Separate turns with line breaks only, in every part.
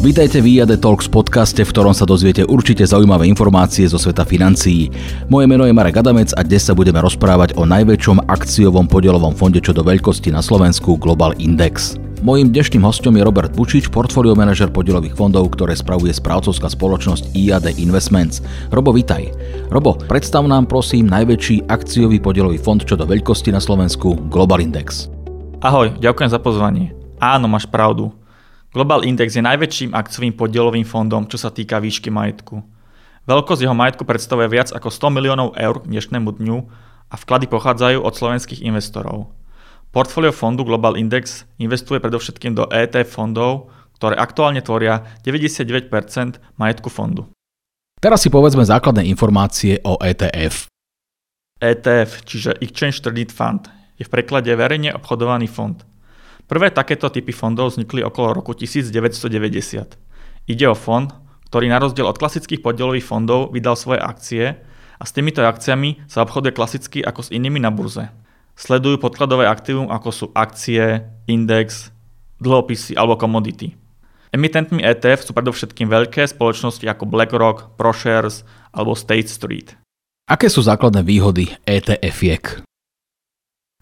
Vítajte v IAD Talks podcaste, v ktorom sa dozviete určite zaujímavé informácie zo sveta financií. Moje meno je Marek Adamec a dnes sa budeme rozprávať o najväčšom akciovom podielovom fonde čo do veľkosti na Slovensku Global Index. Mojím dnešným hostom je Robert Bučič, portfólio manažer podielových fondov, ktoré spravuje správcovská spoločnosť IAD Investments. Robo, vitaj. Robo, predstav nám prosím najväčší akciový podielový fond čo do veľkosti na Slovensku Global Index.
Ahoj, ďakujem za pozvanie. Áno, máš pravdu. Global Index je najväčším akciovým podielovým fondom, čo sa týka výšky majetku. Veľkosť jeho majetku predstavuje viac ako 100 miliónov eur k dnešnému dňu a vklady pochádzajú od slovenských investorov. Portfólio fondu Global Index investuje predovšetkým do ETF fondov, ktoré aktuálne tvoria 99% majetku fondu.
Teraz si povedzme základné informácie o ETF.
ETF, čiže Exchange Traded Fund, je v preklade verejne obchodovaný fond – Prvé takéto typy fondov vznikli okolo roku 1990. Ide o fond, ktorý na rozdiel od klasických podielových fondov vydal svoje akcie a s týmito akciami sa obchoduje klasicky ako s inými na burze. Sledujú podkladové aktívum ako sú akcie, index, dlhopisy alebo komodity. Emitentmi ETF sú predovšetkým veľké spoločnosti ako BlackRock, ProShares alebo State Street.
Aké sú základné výhody ETF-iek?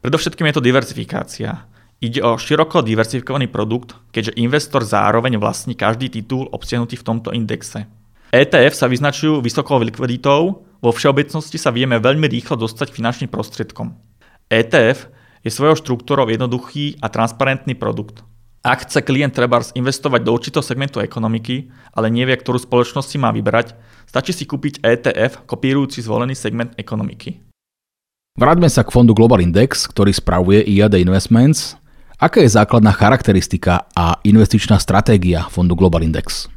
Predovšetkým je to diversifikácia. Ide o široko diversifikovaný produkt, keďže investor zároveň vlastní každý titul obsiahnutý v tomto indexe. ETF sa vyznačujú vysokou likviditou, vo všeobecnosti sa vieme veľmi rýchlo dostať finančným prostriedkom. ETF je svojou štruktúrou jednoduchý a transparentný produkt. Ak chce klient treba investovať do určitého segmentu ekonomiky, ale nevie, ktorú spoločnosť si má vybrať, stačí si kúpiť ETF kopírujúci zvolený segment ekonomiky.
Vráťme sa k fondu Global Index, ktorý spravuje IAD Investments Aká je základná charakteristika a investičná stratégia fondu Global Index?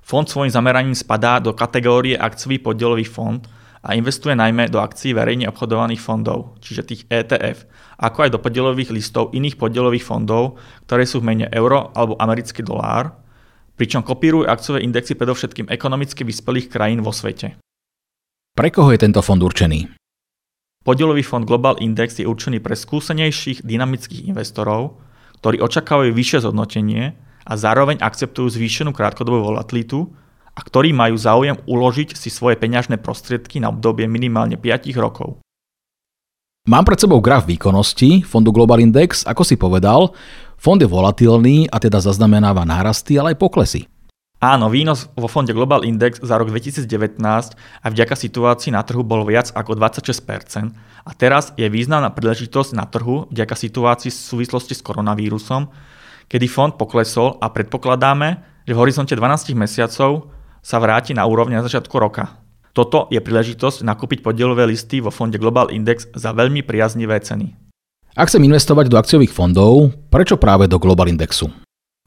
Fond svojim zameraním spadá do kategórie akciový podielový fond a investuje najmä do akcií verejne obchodovaných fondov, čiže tých ETF, ako aj do podielových listov iných podielových fondov, ktoré sú v mene euro alebo americký dolár, pričom kopírujú akciové indexy predovšetkým ekonomicky vyspelých krajín vo svete.
Pre koho je tento fond určený?
Podielový fond Global Index je určený pre skúsenejších dynamických investorov, ktorí očakávajú vyššie zhodnotenie a zároveň akceptujú zvýšenú krátkodobú volatilitu a ktorí majú záujem uložiť si svoje peňažné prostriedky na obdobie minimálne 5 rokov.
Mám pred sebou graf výkonnosti fondu Global Index, ako si povedal. Fond je volatilný a teda zaznamenáva nárasty, ale aj poklesy.
Áno, výnos vo fonde Global Index za rok 2019 a vďaka situácii na trhu bol viac ako 26% a teraz je významná príležitosť na trhu vďaka situácii v súvislosti s koronavírusom, kedy fond poklesol a predpokladáme, že v horizonte 12 mesiacov sa vráti na úrovne na začiatku roka. Toto je príležitosť nakúpiť podielové listy vo fonde Global Index za veľmi priaznivé ceny.
Ak chcem investovať do akciových fondov, prečo práve do Global Indexu?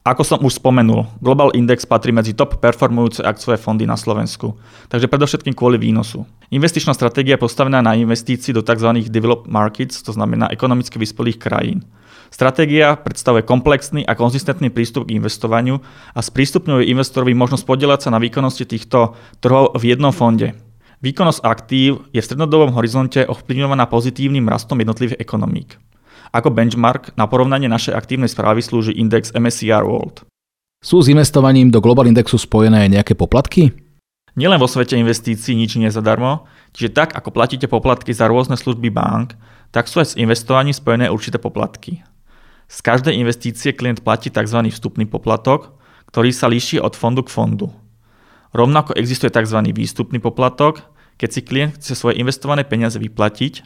Ako som už spomenul, Global Index patrí medzi top performujúce akciové fondy na Slovensku, takže predovšetkým kvôli výnosu. Investičná stratégia je postavená na investícii do tzv. developed markets, to znamená ekonomicky vyspelých krajín. Stratégia predstavuje komplexný a konzistentný prístup k investovaniu a sprístupňuje investorovi možnosť podielať sa na výkonnosti týchto trhov v jednom fonde. Výkonnosť aktív je v strednodobom horizonte ovplyvňovaná pozitívnym rastom jednotlivých ekonomík. Ako benchmark na porovnanie našej aktívnej správy slúži index MSCR World.
Sú s investovaním do Global Indexu spojené nejaké poplatky?
Nielen vo svete investícií nič nie je zadarmo, čiže tak ako platíte poplatky za rôzne služby bank, tak sú aj s investovaním spojené určité poplatky. Z každej investície klient platí tzv. vstupný poplatok, ktorý sa líši od fondu k fondu. Rovnako existuje tzv. výstupný poplatok, keď si klient chce svoje investované peniaze vyplatiť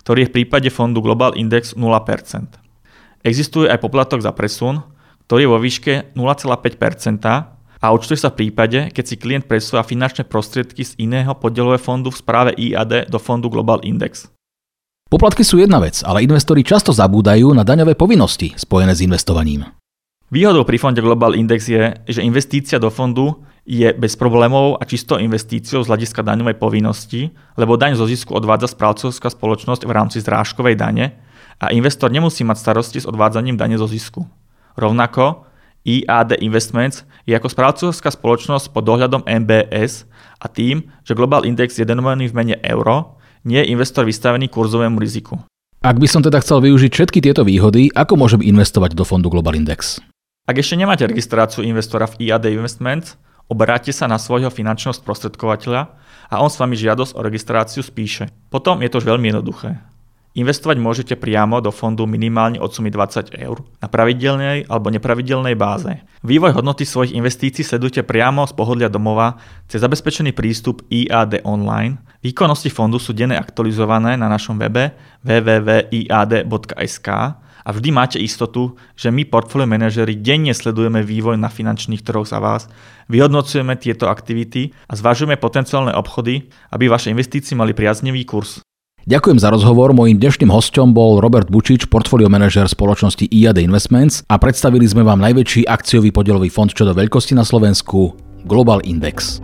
ktorý je v prípade fondu Global Index 0%. Existuje aj poplatok za presun, ktorý je vo výške 0,5% a účtuje sa v prípade, keď si klient presúva finančné prostriedky z iného podielového fondu v správe IAD do fondu Global Index.
Poplatky sú jedna vec, ale investori často zabúdajú na daňové povinnosti spojené s investovaním.
Výhodou pri fonde Global Index je, že investícia do fondu je bez problémov a čisto investíciou z hľadiska daňovej povinnosti, lebo daň zo zisku odvádza správcovská spoločnosť v rámci zrážkovej dane a investor nemusí mať starosti s odvádzaním dane zo zisku. Rovnako IAD Investments je ako správcovská spoločnosť pod dohľadom MBS a tým, že Global Index je denovaný v mene euro, nie je investor vystavený kurzovému riziku.
Ak by som teda chcel využiť všetky tieto výhody, ako môžem investovať do fondu Global Index?
Ak ešte nemáte registráciu investora v IAD Investments, obráťte sa na svojho finančného sprostredkovateľa a on s vami žiadosť o registráciu spíše. Potom je to už veľmi jednoduché. Investovať môžete priamo do fondu minimálne od sumy 20 eur na pravidelnej alebo nepravidelnej báze. Vývoj hodnoty svojich investícií sledujte priamo z pohodlia domova cez zabezpečený prístup IAD online. Výkonnosti fondu sú denne aktualizované na našom webe www.iad.sk a vždy máte istotu, že my portfólio manažery denne sledujeme vývoj na finančných trhoch za vás, vyhodnocujeme tieto aktivity a zvažujeme potenciálne obchody, aby vaše investície mali priaznivý kurz.
Ďakujem za rozhovor. Mojím dnešným hostom bol Robert Bučič, portfólio manažer spoločnosti IAD Investments a predstavili sme vám najväčší akciový podielový fond čo do veľkosti na Slovensku Global Index.